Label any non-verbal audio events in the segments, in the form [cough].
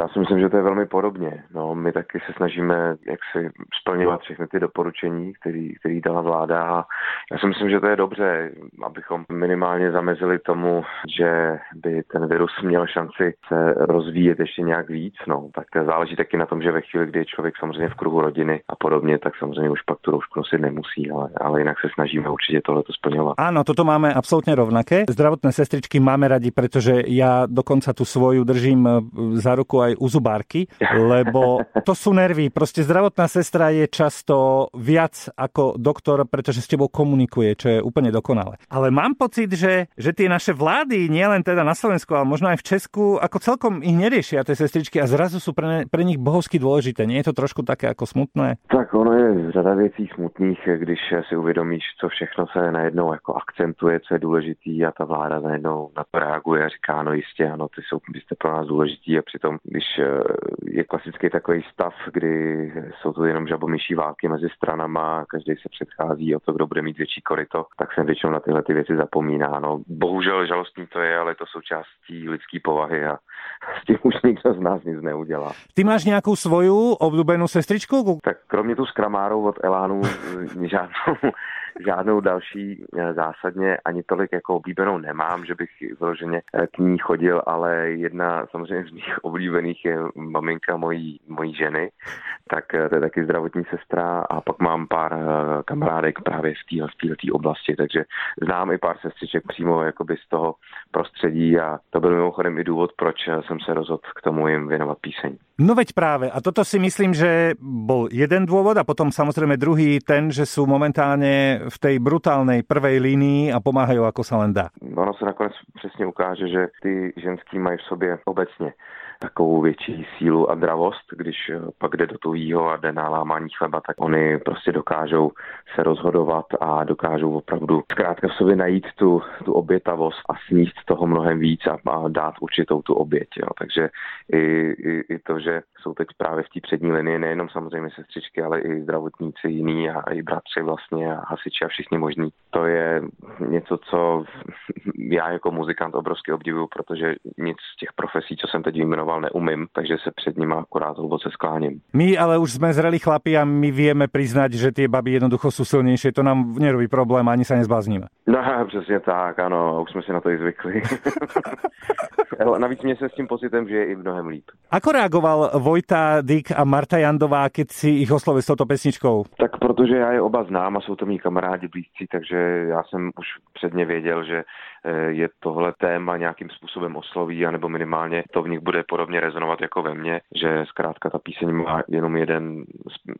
Já si myslím, že to je velmi podobně. No, my taky se snažíme jak si splňovat všechny ty doporučení, který, dala vláda a já si myslím, že to je dobře, abychom minimálně zamezili tomu, že by ten virus měl šanci se rozvíjet ještě nějak víc. No, tak záleží taky na tom, že ve chvíli, kdy je člověk samozřejmě v kruhu rodiny a podobně, tak samozřejmě už pak tu roušku nosit nemusí, ale, ale jinak se snažíme určitě tohle splňovat. Áno, toto máme absolútne rovnaké. Zdravotné sestričky máme radi, pretože ja dokonca tú svoju držím za ruku aj u zubárky, lebo to sú nervy. Proste zdravotná sestra je často viac ako doktor, pretože s tebou komunikuje, čo je úplne dokonalé. Ale mám pocit, že, že tie naše vlády, nielen teda na Slovensku, ale možno aj v Česku, ako celkom ich neriešia tie sestričky a zrazu sú pre, ne, pre nich bohovsky dôležité. Nie je to trošku také ako smutné? Tak ono je řada věcí smutných, když si uvědomíš, co všechno se najednou jako akcentuje, co je důležitý a ta vláda najednou na to reaguje a říká, no jistě, ano, ty jsou, vy jste pro nás důležitý a přitom, eh, je klasický takový stav, kdy jsou tu jenom žabomyší války mezi stranama, každý se předchází o to, kdo bude mít větší koryto, tak se většinou na tyhle ty věci zapomíná. No, bohužel žalostný to je, ale to součástí lidské povahy a [laughs] s tím už nikdo z nás nic neudělá. Ty máš nějakou svoju oblíbenou sestričku? Tak kromě tu skramárou od Elánu žádnou žádnou další eh, zásadně ani tolik jako oblíbenou nemám, že bych vyloženě eh, k ní chodil, ale jedna samozřejmě z mých oblíbených je maminka mojí, mojí ženy, tak eh, to je taky zdravotní sestra a pak mám pár kamarádek právě v této oblasti, takže znám i pár sestřiček přímo jakoby z toho prostředí a to byl mimochodem i důvod, proč jsem se rozhodl k tomu jim věnovat píseň. No veď práve. A toto si myslím, že bol jeden dôvod a potom samozrejme druhý ten, že sú momentálne v tej brutálnej prvej línii a pomáhajú ako sa len dá. Ono se nakonec přesně ukáže, že ty ženský mají v sobě obecně takovou větší sílu a dravost, když eh, pak jde do tujího a jde na lámání chleba, tak oni prostě dokážou se rozhodovat a dokážou opravdu zkrátka v sobě najít tu, tu obětavost a sníst toho mnohem víc a, a dát určitou tu oběť. Jo. Takže i, i, i to, že jsou teď právě v té přední linii nejenom samozřejmě sestřičky, ale i zdravotníci jiní a i bratři vlastně a hasiči a všichni možní. To je něco, co já jako muzikant obrovsky obdivuju, protože nic z těch profesí, co jsem teď vyjmenoval, neumím, takže se před nimi akorát hluboce skláním. My ale už jsme zreli chlapi a my víme přiznat, že ty baby jednoducho jsou silnější, to nám nerobí problém, ani se nezblázníme. No, [laughs] přesně tak, ano, už jsme si na to i zvykli. [laughs] Navíc mě se s tím pocitem, že je i mnohem líp. Ako reagoval Vojta Dyk a Marta Jandová, keď si ich oslovil s touto pesničkou? Tak protože já je oba znám a jsou to mý kamarádi blízcí, takže já jsem už předně věděl, že Eh, je tohle téma nějakým způsobem osloví, anebo minimálně to v nich bude podobně rezonovat jako ve mně, že zkrátka ta píseň má jenom jeden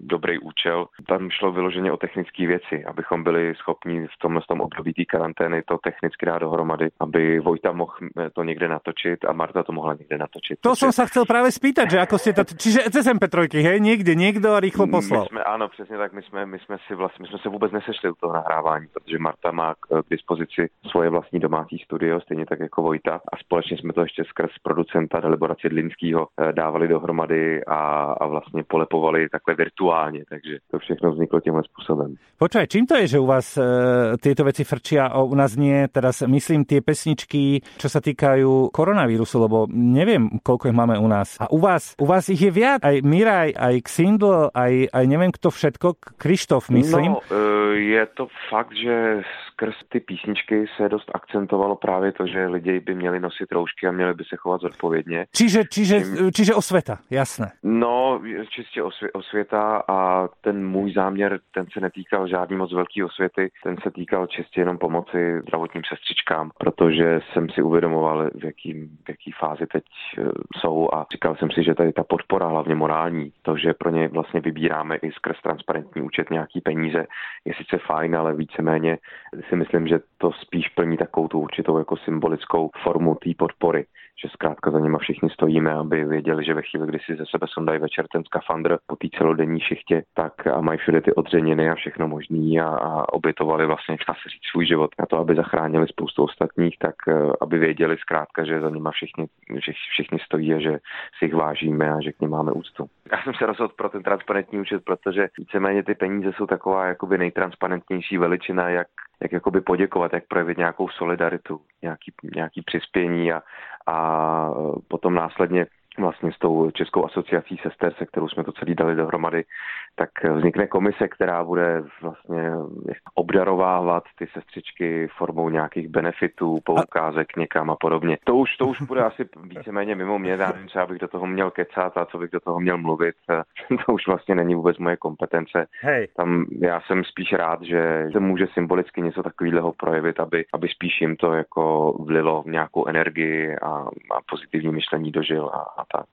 dobrý účel. Tam šlo vyloženě o technické věci, abychom byli schopni v tomhle tom období té karantény to technicky dát dohromady, aby Vojta mohl to někde natočit a Marta to mohla někde natočit. To jsem se chcel právě spýtat, že jako jste to, čiže cez MP3, hej, někde někdo a rychlo poslal. My jsme, ano, přesně tak, my jsme, my jsme si vlastně, my jsme se vůbec nesešli u toho nahrávání, protože Marta má k dispozici svoje vlastní domácí studio, stejně tak jako Vojta. A společně jsme to ještě skrz producenta Dalibora Cidlinského eh, dávali dohromady a, a vlastně polepovali takhle virtuálně, takže to všechno vzniklo tímhle způsobem. Počkej, čím to je, že u vás e, tyto věci frčia a u nás nie? Teraz myslím tie pesničky, čo sa týkajú koronavírusu, lebo neviem, koľko ich máme u nás. A u vás, u vás ich je viac. Aj Miraj, aj Xindl, aj, aj neviem kto všetko, Krištof, myslím. No, e, je to fakt, že skrz ty písničky se dost akcentovalo právě to, že lidi by měli nosit roušky a měli by se chovat zodpovědně. Čiže, čiže, čiže osvěta, jasné. No, čistě osvě, osvěta a ten můj záměr, ten se netýkal žádný moc velký osvěty, ten se týkal čistě jenom pomoci zdravotním sestřičkám, protože jsem si uvědomoval, v jaký, v jaký fázi teď e, jsou a říkal jsem si, že tady ta podpora, hlavně morální, to, že pro ně vlastně vybíráme i skrz transparentní účet nějaký peníze, je sice fajn, ale víceméně si myslím, že to spíš plní takovou tu určitou jako symbolickou formu té podpory že zkrátka za nima všichni stojíme, aby věděli, že ve chvíli, kdy si ze sebe sundají večer ten skafandr po té celodenní šichtě, tak a mají všude ty odřeniny a všechno možný a, a obětovali vlastně, dá se říct, svůj život na to, aby zachránili spoustu ostatních, tak eh, aby věděli zkrátka, že za nima všichni, že všichni stojí a že si jich vážíme a že k ním máme úctu. Já jsem se rozhodl pro ten transparentní účet, protože víceméně ty peníze jsou taková jakoby nejtransparentnější veličina, jak jak jakoby poděkovat, jak projevit nějakou solidaritu, nějaký, nějaký přispění a, a potom následně vlastně s tou Českou asociací sester, se kterou jsme to celý dali dohromady, tak vznikne komise, která bude vlastně obdarovávat ty sestřičky formou nějakých benefitů, poukázek někam a podobně. To už, to už bude asi víceméně mimo mě, já nevím, co bych do toho měl kecat a co bych do toho měl mluvit. [laughs] To už vlastně není vůbec moje kompetence. Hej. Tam já jsem spíš rád, že se může symbolicky něco takového projevit, aby, aby spíš jim to jako vlilo nějakou energii a, a pozitivní myšlení dožil a, a tak.